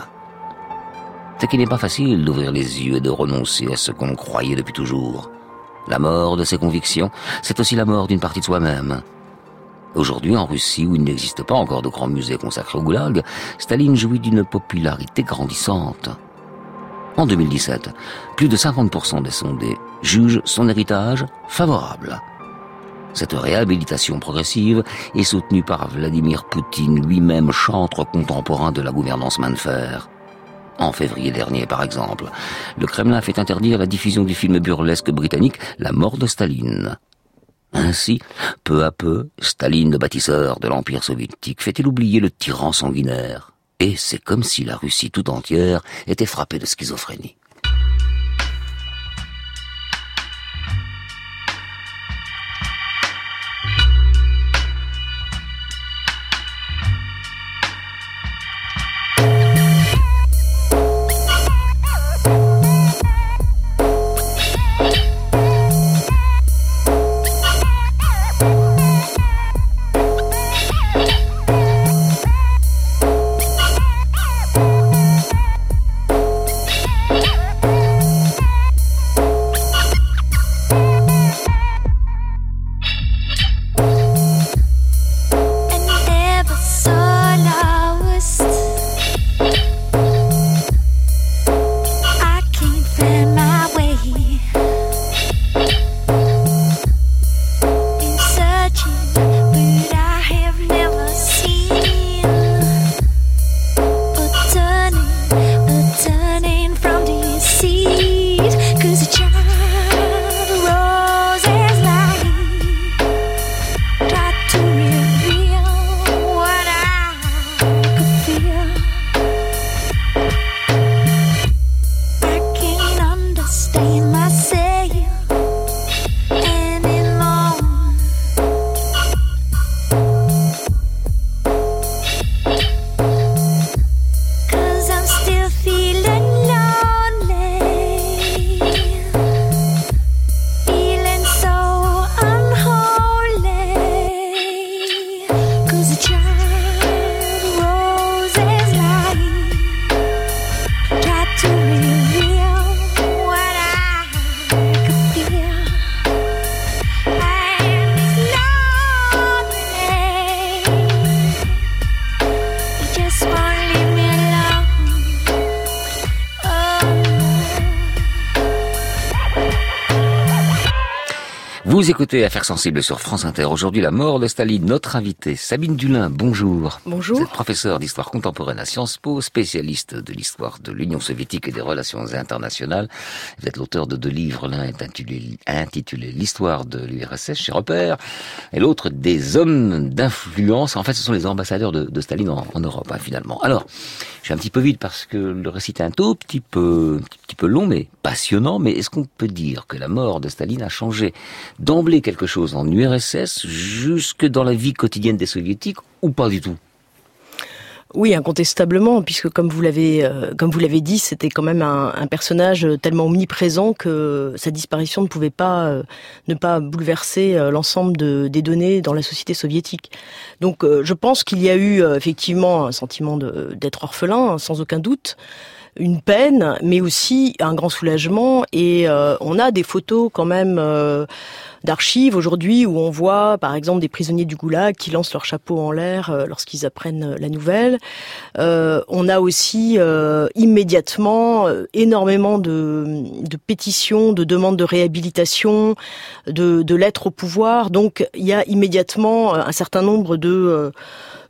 C'est qu'il n'est pas facile d'ouvrir les yeux et de renoncer à ce qu'on croyait depuis toujours. La mort de ses convictions, c'est aussi la mort d'une partie de soi-même. Aujourd'hui, en Russie, où il n'existe pas encore de grands musées consacrés au goulag, Staline jouit d'une popularité grandissante. En 2017, plus de 50% des sondés jugent son héritage favorable. Cette réhabilitation progressive est soutenue par Vladimir Poutine, lui-même chantre contemporain de la gouvernance main de fer. En février dernier, par exemple, le Kremlin fait interdire la diffusion du film burlesque britannique La mort de Staline. Ainsi, peu à peu, Staline, le bâtisseur de l'Empire soviétique, fait-il oublier le tyran sanguinaire. Et c'est comme si la Russie tout entière était frappée de schizophrénie. Vous écoutez Affaires sensibles sur France Inter. Aujourd'hui, la mort de Staline. Notre invitée, Sabine Dulin, bonjour. Bonjour. Vous êtes professeur d'histoire contemporaine à Sciences Po, spécialiste de l'histoire de l'Union soviétique et des relations internationales. Vous êtes l'auteur de deux livres. L'un est intitulé, L'histoire de l'URSS chez Repère et l'autre Des hommes d'influence. En fait, ce sont les ambassadeurs de, Staline en, Europe, hein, finalement. Alors, je un petit peu vite parce que le récit est un tout petit peu, petit peu long, mais passionnant. Mais est-ce qu'on peut dire que la mort de Staline a changé d'emblée quelque chose en URSS jusque dans la vie quotidienne des soviétiques ou pas du tout? Oui, incontestablement, puisque comme vous l'avez euh, comme vous l'avez dit, c'était quand même un, personnage tellement omniprésent que sa disparition ne pouvait pas euh, ne pas bouleverser euh, l'ensemble des données dans la société soviétique. Donc, je pense qu'il y a eu effectivement un sentiment d'être orphelin, sans aucun doute une peine, mais aussi un grand soulagement. Et on a des photos quand même d'archives aujourd'hui où on voit par exemple des prisonniers du goulag qui lancent leur chapeau en l'air euh, lorsqu'ils apprennent euh, la nouvelle. Euh, on a aussi immédiatement énormément de, de, pétitions, de demandes de réhabilitation, de, de lettres au pouvoir. Donc il y a immédiatement un certain nombre de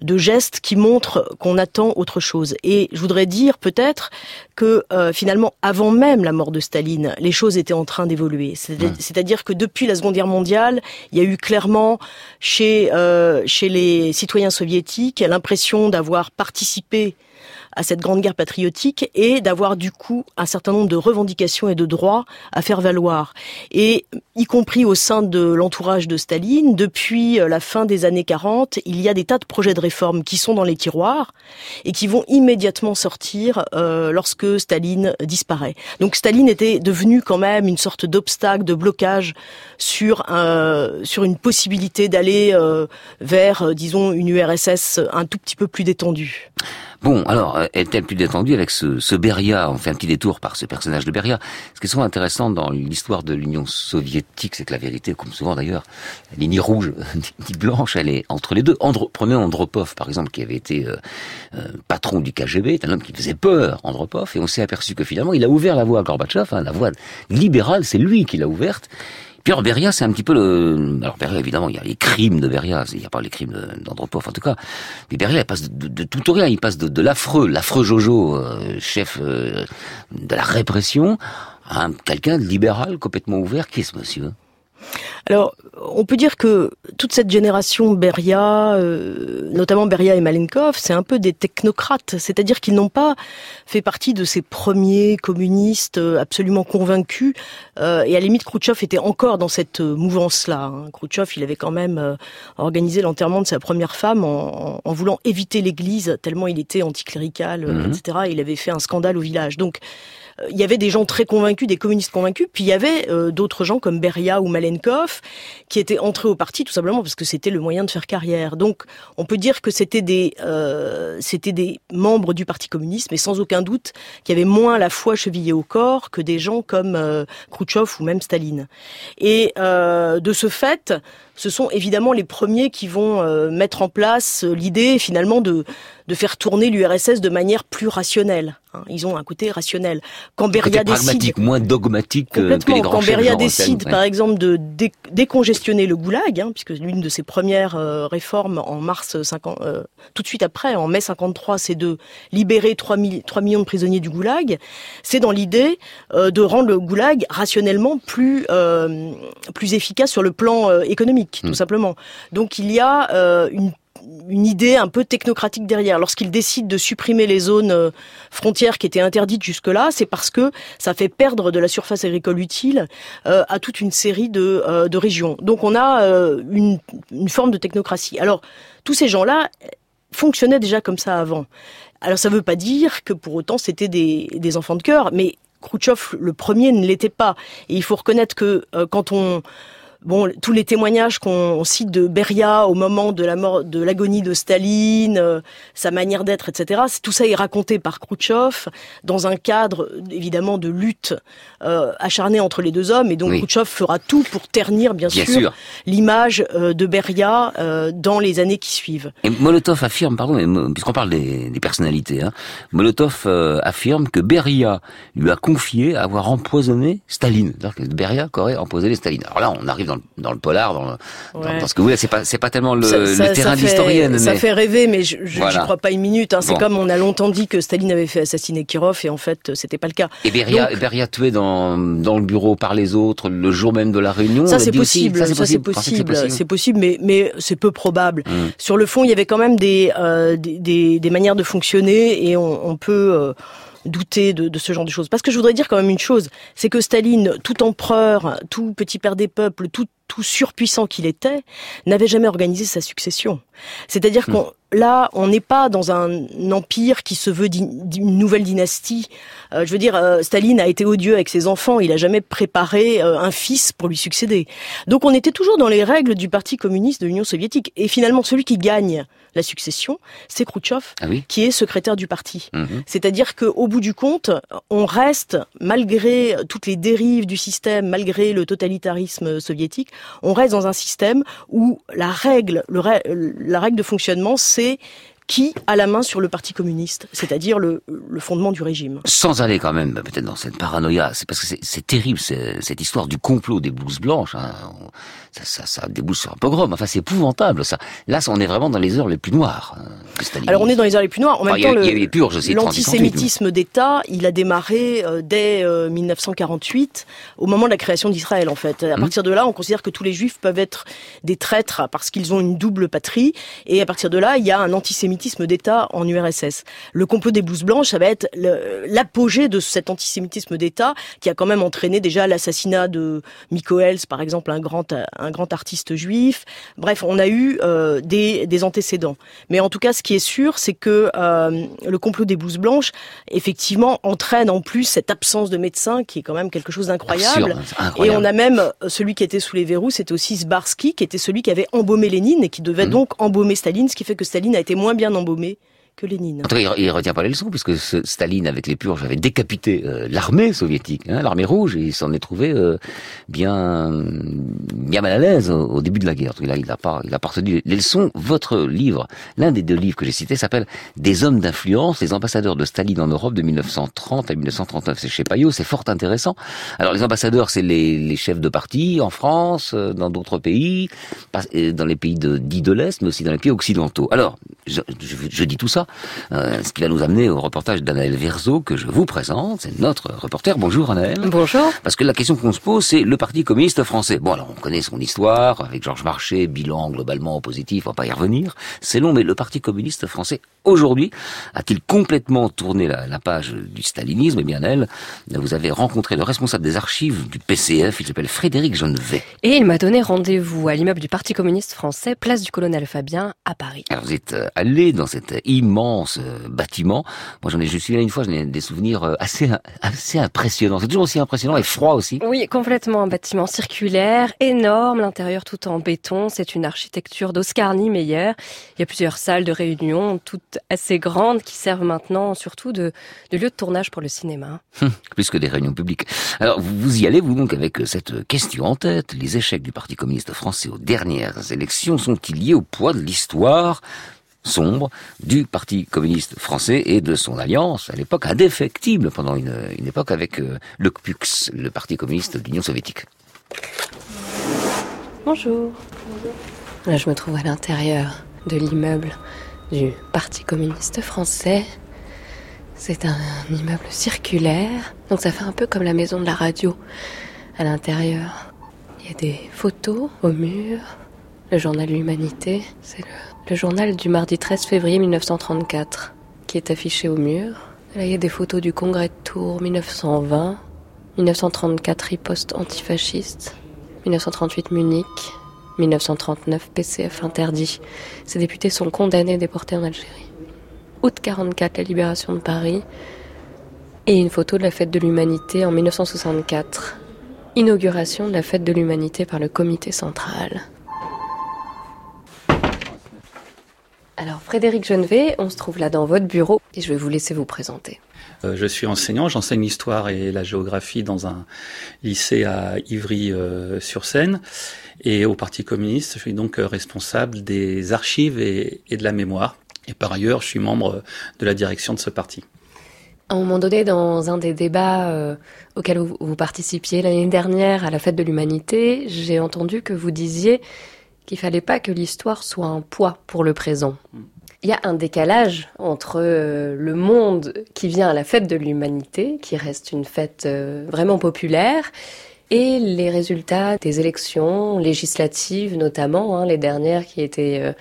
de gestes qui montrent qu'on attend autre chose. Et je voudrais dire peut-être que euh, finalement, avant même la mort de Staline, les choses étaient en train d'évoluer. C'est-à-dire que depuis la Seconde Guerre mondiale, il y a eu clairement chez euh, chez les citoyens soviétiques l'impression d'avoir participé à cette grande guerre patriotique et d'avoir du coup un certain nombre de revendications et de droits à faire valoir. Et y compris au sein de l'entourage de Staline, depuis la fin des années 40, il y a des tas de projets de réforme qui sont dans les tiroirs et qui vont immédiatement sortir euh, lorsque Staline disparaît. Donc Staline était devenu quand même une sorte d'obstacle, de blocage sur un, sur une possibilité d'aller euh, vers, euh, disons, une URSS un tout petit peu plus détendue. Bon, alors, est-elle plus détendue avec ce, ce Beria On fait un petit détour par ce personnage de Beria. Ce qui est souvent intéressant dans l'histoire de l'Union soviétique, c'est que la vérité, comme souvent d'ailleurs, la ligne rouge, ni blanche, elle est entre les deux. Prenez Andropov, par exemple, qui avait été euh, euh, patron du KGB, c'est un homme qui faisait peur, Andropov, et on s'est aperçu que finalement, il a ouvert la voie à Gorbatchev, hein, la voie libérale, c'est lui qui l'a ouverte. Pierre Beria, c'est un petit peu le... Alors Beria, évidemment, il y a les crimes de Beria, il n'y a pas les crimes d'Andropov en tout cas. Mais Beria, il passe de, tout au rien, il passe de, l'affreux, l'affreux Jojo, euh, chef euh, de la répression, à quelqu'un de libéral, complètement ouvert. Qui est ce monsieur? Alors, on peut dire que toute cette génération Beria, euh, notamment Beria et Malenkov, c'est un peu des technocrates, c'est-à-dire qu'ils n'ont pas fait partie de ces premiers communistes euh, absolument convaincus. Euh, et à la limite, Khrouchtchev était encore dans cette mouvance-là. Hein. Khrouchtchev, il avait quand même organisé l'enterrement de sa première femme en, voulant éviter l'Église, tellement il était anticlérical, mhm. etc. il avait fait un scandale au village. Donc, euh, il y avait des gens très convaincus, des communistes convaincus, puis il y avait euh, d'autres gens comme Beria ou Malenkov qui étaient entrés au parti tout simplement parce que c'était le moyen de faire carrière. Donc on peut dire que c'était des euh, membres du Parti communiste, mais sans aucun doute qui avaient moins la foi chevillée au corps que des gens comme euh, ou même Staline. Et de ce fait, ce sont évidemment les premiers qui vont mettre en place l'idée finalement de de faire tourner l'URSS de manière plus rationnelle. Hein. Ils ont un côté rationnel. Quand Beria décide, moins dogmatique que, les grands Quand Beria décide, par exemple, de décongestionner le goulag, hein, puisque l'une de ses premières euh, réformes en mars 50, euh, tout de suite après, en mai 53, c'est de libérer 3, 3, millions de prisonniers du goulag. C'est dans l'idée euh, de rendre le goulag rationnellement plus plus efficace sur le plan économique, tout hmm. simplement. Donc il y a une une idée un peu technocratique derrière. Lorsqu'ils décident de supprimer les zones euh, frontières qui étaient interdites jusque-là, c'est parce que ça fait perdre de la surface agricole utile euh, à toute une série de, euh, de régions. Donc on a une, une forme de technocratie. Alors tous ces gens-là fonctionnaient déjà comme ça avant. Alors ça ne veut pas dire que pour autant c'était des, des enfants de cœur, mais Khrouchtchev le premier ne l'était pas. Et il faut reconnaître que quand on bon, tous les témoignages qu'on cite de Beria au moment de la mort, de l'agonie de Staline, euh, sa manière d'être, etc. Tout ça est raconté par Khrouchtchev dans un cadre évidemment de lutte euh, acharnée entre les deux hommes, et donc oui. fera tout pour ternir bien, sûr, l'image euh, de Beria dans les années qui suivent. Et Molotov affirme, pardon, puisqu'on parle des, des personnalités, hein, Molotov affirme que Beria lui a confié avoir empoisonné Staline, c'est-à-dire que Beria aurait empoisonné Staline. Alors là, on arrive dans dans le, polar, dans, le, dans, ce que vous voulez. C'est pas, c'est pas tellement le, le terrain d'historienne. Ça fait rêver, mais je, je crois pas une minute. Hein. C'est comme on a longtemps dit que Staline avait fait assassiner Kirov, et en fait, c'était pas le cas. Et Beria, Beria tué dans, dans le bureau par les autres le jour même de la réunion. Ça, c'est possible. Ça, c'est possible. C'est possible, mais, mais c'est peu probable. Hmm. Sur le fond, il y avait quand même des, euh, des, des, manières de fonctionner, et on, on peut. Euh, douter de, ce genre de choses. Parce que je voudrais dire quand même une chose, c'est que Staline, tout empereur, tout petit père des peuples, tout, tout surpuissant qu'il était, n'avait jamais organisé sa succession. C'est-à-dire hmm. qu'on là, on n'est pas dans un empire qui se veut d'une nouvelle dynastie. Euh, je veux dire, euh, Staline a été odieux avec ses enfants, il a jamais préparé euh, un fils pour lui succéder. Donc on était toujours dans les règles du Parti communiste de l'Union soviétique. Et finalement, celui qui gagne la succession, c'est Khrouchtchev, ah qui est secrétaire du parti. Mhm. C'est-à-dire qu'au bout du compte, on reste, malgré toutes les dérives du système, malgré le totalitarisme soviétique, on reste dans un système où la règle, la règle de fonctionnement, c'est qui a la main sur le Parti communiste, c'est-à-dire le, le, fondement du régime. Sans aller quand même peut-être dans cette paranoïa, c'est parce que c'est terrible cette histoire du complot des blouses blanches. Hein. Ça, ça, ça, débouche sur un pogrom. Enfin, c'est épouvantable. Ça. Là, on est vraiment dans les heures les plus noires. Hein, Alors, on est dans les heures les plus noires. En même temps, l'antisémitisme d'État, il a démarré euh, dès 1948, euh, au moment de la création d'Israël, en fait. À mmh. partir de là, on considère que tous les Juifs peuvent être des traîtres parce qu'ils ont une double patrie. Et à partir de là, il y a un antisémitisme l'antisémitisme d'État en URSS. Le complot des blouses blanches, ça va être l'apogée de cet antisémitisme d'État qui a quand même entraîné déjà l'assassinat de Mikoels, par exemple, un grand, un grand artiste juif. Bref, on a eu euh, des, des, antécédents. Mais en tout cas, ce qui est sûr, c'est que euh, le complot des blouses blanches, effectivement, entraîne en plus cette absence de médecins qui est quand même quelque chose d'incroyable. Et on a même euh, celui qui était sous les verrous, c'était aussi Zbarsky, qui était celui qui avait embaumé Lénine et qui devait mmh. donc embaumer Staline, ce qui fait que Staline a été moins bien embaumé En tout cas, il, ne retient pas les leçons, puisque Staline, avec les purges, avait décapité euh, l'armée soviétique, hein, l'armée rouge, et il s'en est trouvé euh, bien, bien mal à l'aise au, début de la guerre. Il a, il a pas, il pas retenu les leçons. Votre livre, l'un des deux livres que j'ai cités, s'appelle Des hommes d'influence, les ambassadeurs de Staline en Europe de 1930 à 1939. C'est chez Payot, c'est fort intéressant. Alors, les ambassadeurs, c'est les, chefs de parti en France, euh, dans d'autres pays, dans les pays de, dits de l'Est, mais aussi dans les pays occidentaux. Alors, je dis tout ça euh, ce qui va nous amener au reportage d'Anaël Verzo que je vous présente. C'est notre reporter. Bonjour Anaël. Bonjour. Parce que la question qu'on se pose, c'est le Parti communiste français. Bon, alors on connaît son histoire avec Georges Marchais, bilan globalement positif, on va pas y revenir. C'est long, mais le Parti communiste français aujourd'hui a-t-il complètement tourné la, la, page du stalinisme? Eh bien, elle, vous avez rencontré le responsable des archives du PCF, il s'appelle Frédéric Jonnevet. Et il m'a donné rendez-vous à l'immeuble du Parti communiste français, place du colonel Fabien, à Paris. Alors vous êtes euh, allé dans cette immense immense euh, bâtiment. Moi, j'en ai, je suis là une fois, j'en ai des souvenirs euh, assez, assez impressionnants. C'est toujours aussi impressionnant et froid aussi. Oui, complètement. Un bâtiment circulaire, énorme, l'intérieur tout en béton. C'est une architecture d'Oscar Niemeyer. Il y a plusieurs salles de réunion, toutes assez grandes, qui servent maintenant surtout de, de lieu de tournage pour le cinéma. Hum, plus que des réunions publiques. Alors, vous y allez, vous, donc, avec cette question en tête. Les échecs du Parti communiste français aux dernières élections sont-ils liés au poids de l'histoire sombre du Parti communiste français et de son alliance, à l'époque indéfectible pendant une, époque avec euh, le PUX, le Parti communiste de l'Union soviétique? Bonjour. Là, je me trouve à l'intérieur de l'immeuble du Parti communiste français. C'est un immeuble circulaire, donc ça fait un peu comme la maison de la radio à l'intérieur. Il y a des photos au mur, le journal L'Humanité, c'est le journal du mardi 13 février 1934, qui est affiché au mur. Là, il y a des photos du congrès de Tours 1920, 1934 riposte antifasciste, 1938 Munich, 1939 PCF interdit. Ces députés sont condamnés et déportés en Algérie. Août 44, la libération de Paris. Et une photo de la fête de l'humanité en 1964. Inauguration de la fête de l'humanité par le comité central. Alors Frédéric Genevet, on se trouve là dans votre bureau et je vais vous laisser vous présenter. Euh, je suis enseignant, j'enseigne l'histoire et la géographie dans un lycée à Ivry-sur-Seine. Et au Parti communiste, je suis donc euh, responsable des archives et, de la mémoire. Et par ailleurs, je suis membre de la direction de ce parti. À un moment donné, dans un des débats euh, auxquels vous participiez l'année dernière à la fête de l'humanité, j'ai entendu que vous disiez qu'il fallait pas que l'histoire soit un poids pour le présent. Il y a un décalage entre euh, le monde qui vient à la fête de l'humanité, qui reste une fête euh, vraiment populaire, et les résultats des élections législatives, notamment hein, les dernières qui étaient euh,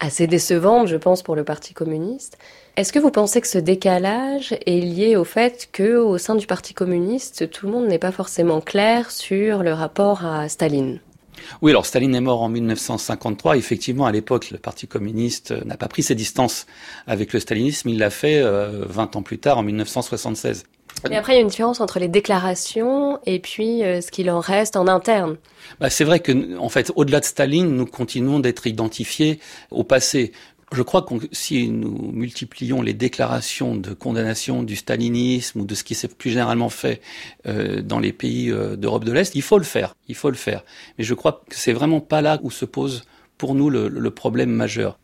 assez décevantes, je pense, pour le Parti communiste. Est-ce que vous pensez que ce décalage est lié au fait que, au sein du Parti communiste, tout le monde n'est pas forcément clair sur le rapport à Staline? Oui, alors Staline est mort en 1953. Effectivement, à l'époque, le Parti communiste n'a pas pris ses distances avec le stalinisme. Il l'a fait 20 euh, ans plus tard, en 1976. Mais après, il y a une différence entre les déclarations et puis euh, ce qu'il en reste en interne. Bah, c'est vrai que, en fait, au-delà de Staline, nous continuons d'être identifiés au passé. Je crois que si nous multiplions les déclarations de condamnation du stalinisme ou de ce qui s'est plus généralement fait euh, dans les pays euh, d'Europe de l'Est, il faut le faire, il faut le faire. Mais je crois que c'est vraiment pas là où se pose pour nous le, le problème majeur.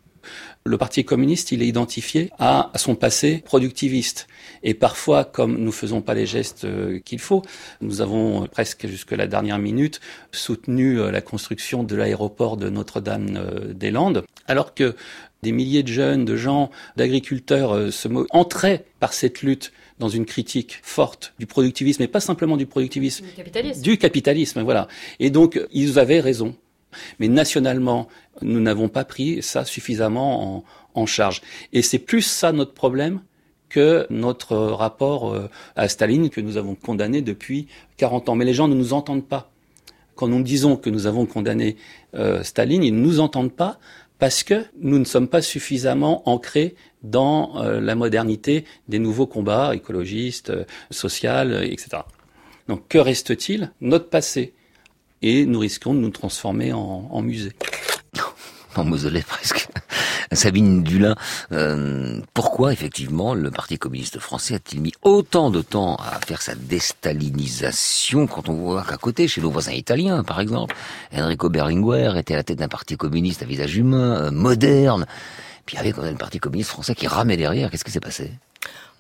Le Parti communiste, il est identifié à son passé productiviste. Et parfois, comme nous faisons pas les gestes euh, qu'il faut, nous avons presque jusque la dernière minute soutenu la construction de l'aéroport de Notre-Dame-des-Landes, alors que des milliers de jeunes, de gens, d'agriculteurs euh, se entraient par cette lutte dans une critique forte du productivisme, et pas simplement du productivisme, du capitalisme. Du capitalisme, voilà. Et donc, ils avaient raison. Mais nationalement, nous n'avons pas pris ça suffisamment en, charge. Et c'est plus ça notre problème que notre rapport euh, à Staline que nous avons condamné depuis 40 ans. Mais les gens ne nous entendent pas. Quand nous disons que nous avons condamné euh, Staline, ils ne nous entendent pas parce que nous ne sommes pas suffisamment ancrés dans euh, la modernité des nouveaux combats écologistes, sociaux, etc. Donc que reste-t-il? Notre passé. Et nous risquons de nous transformer en, musée. En mausolée presque. Sabine Dulin, euh, pourquoi effectivement le Parti communiste français a-t-il mis autant de temps à faire sa déstalinisation quand on voit qu'à côté, chez nos voisins italiens par exemple, Enrico Berlinguer était à la tête d'un parti communiste à visage humain, euh, moderne, puis il y avait Parti communiste français qui ramait derrière, qu'est-ce qui s'est passé?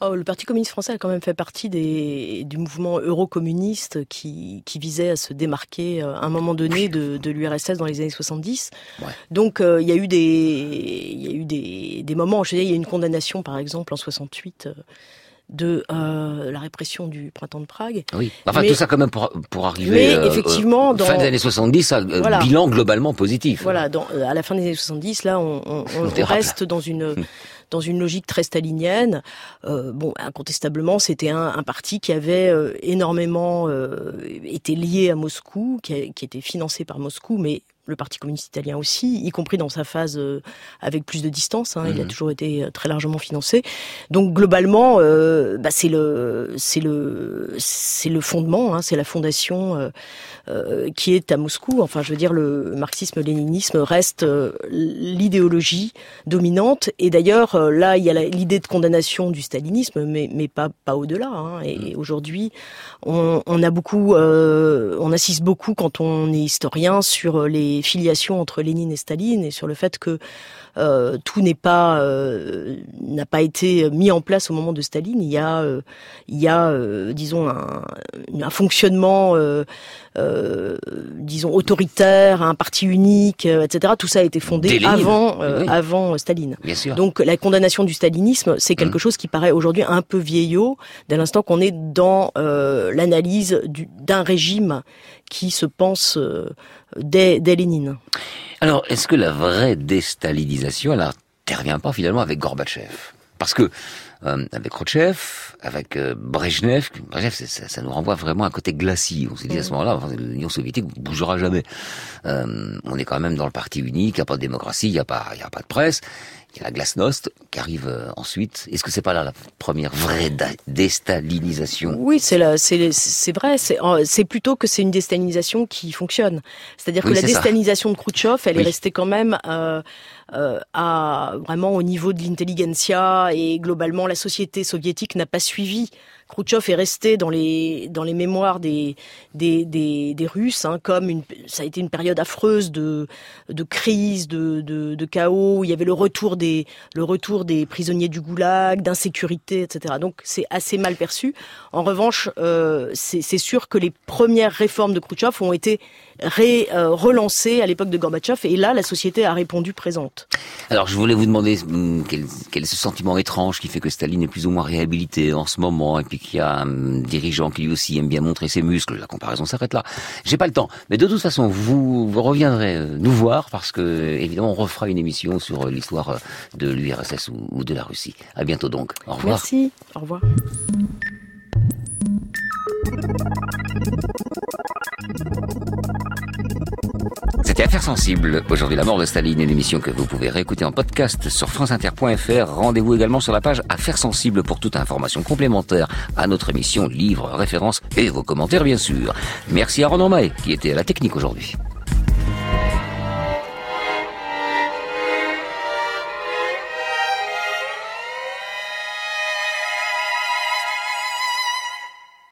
Oh, le Parti communiste français a quand même fait partie des, du mouvement eurocommuniste qui, qui visait à se démarquer euh, à un moment donné de, de l'URSS dans les années 70. Ouais. Donc euh, il y a eu des, il y a eu des, des moments. Je il y a une condamnation, par exemple, en 68 euh, de euh, la répression du printemps de Prague. Oui, enfin mais, tout ça quand même pour, pour arriver mais effectivement, euh, dans, fin des années 70, ça, voilà. bilan globalement positif. Voilà, dans, à la fin des années 70, là, on, on, on reste dans une dans une logique très stalinienne. Euh, bon, incontestablement, c'était un, parti qui avait euh, énormément euh, été lié à Moscou, qui, qui était financé par Moscou, mais le Parti communiste italien aussi, y compris dans sa phase euh, avec plus de distance. Hein, mmh. Il a toujours été très largement financé. Donc globalement, euh, bah, c'est le c'est le c'est le fondement, hein, c'est la fondation euh, euh, qui est à Moscou. Enfin, je veux dire, le marxisme-léninisme reste euh, l'idéologie dominante. Et d'ailleurs, euh, là, il y a l'idée de condamnation du stalinisme, mais mais pas pas au-delà. Hein. Et mmh. aujourd'hui, on, on, a beaucoup, on assiste beaucoup quand on est historien sur les filiations entre Lénine et Staline et sur le fait que euh, tout n'est pas euh, n'a pas été mis en place au moment de Staline. Il y a euh, il y a disons un, un fonctionnement disons autoritaire, un parti unique, etc. Tout ça a été fondé avant oui. avant Staline. Donc la condamnation du stalinisme, c'est quelque mmh. chose qui paraît aujourd'hui un peu vieillot dès l'instant qu'on est dans l'analyse d'un régime qui se pense dès, dès Lénine. Alors, est-ce que la vraie déstalinisation, elle n'intervient pas finalement avec Gorbatchev? Parce que euh, avec Khrouchtchev, avec euh, Brezhnev, Brezhnev ça, ça, nous renvoie vraiment à un côté glacis. On s'est dit à ce moment-là, enfin, l'Union soviétique ne bougera jamais. Euh, on est quand même dans le parti unique, il n'y a pas de démocratie, il n'y a pas, il y a pas de presse. Il y a la glasnost qui arrive euh, ensuite. Est-ce que c'est pas là la première vraie déstalinisation? Oui, c'est là, c'est c'est vrai. C'est c'est plutôt que c'est une déstalinisation qui fonctionne. C'est-à-dire oui, que la déstalinisation ça. de Khrouchtchev, elle oui. est restée quand même euh, euh, à vraiment au niveau de l'intelligentsia et globalement la société soviétique n'a pas suivi Khrouchtchev est resté dans les dans les mémoires des des des, des Russes hein, comme une ça a été une période affreuse de de crise de, de de chaos où il y avait le retour des le retour des prisonniers du goulag d'insécurité etc donc c'est assez mal perçu. En revanche euh, c'est sûr que les premières réformes de Khrouchtchev ont été ré, euh, relancées à l'époque de Gorbatchev et là la société a répondu présente alors je voulais vous demander hum, quel, quel est ce sentiment étrange qui fait que Staline est plus ou moins réhabilité en ce moment et puis qu'il y a un dirigeant qui lui aussi aime bien montrer ses muscles. La comparaison s'arrête là. J'ai pas le temps, mais de toute façon, vous, vous reviendrez euh, nous voir parce que évidemment, on refera une émission sur euh, l'histoire de l'URSS ou, ou de la Russie. À bientôt donc. Au revoir. Merci. Au revoir. C'était Affaires sensibles. Aujourd'hui, la mort de Staline, une émission que vous pouvez réécouter en podcast sur franceinter.fr. Rendez-vous également sur la page Affaires sensibles pour toute information complémentaire à notre émission, livres, références et vos commentaires, bien sûr. Merci à Ronan Maé, qui était à la technique aujourd'hui.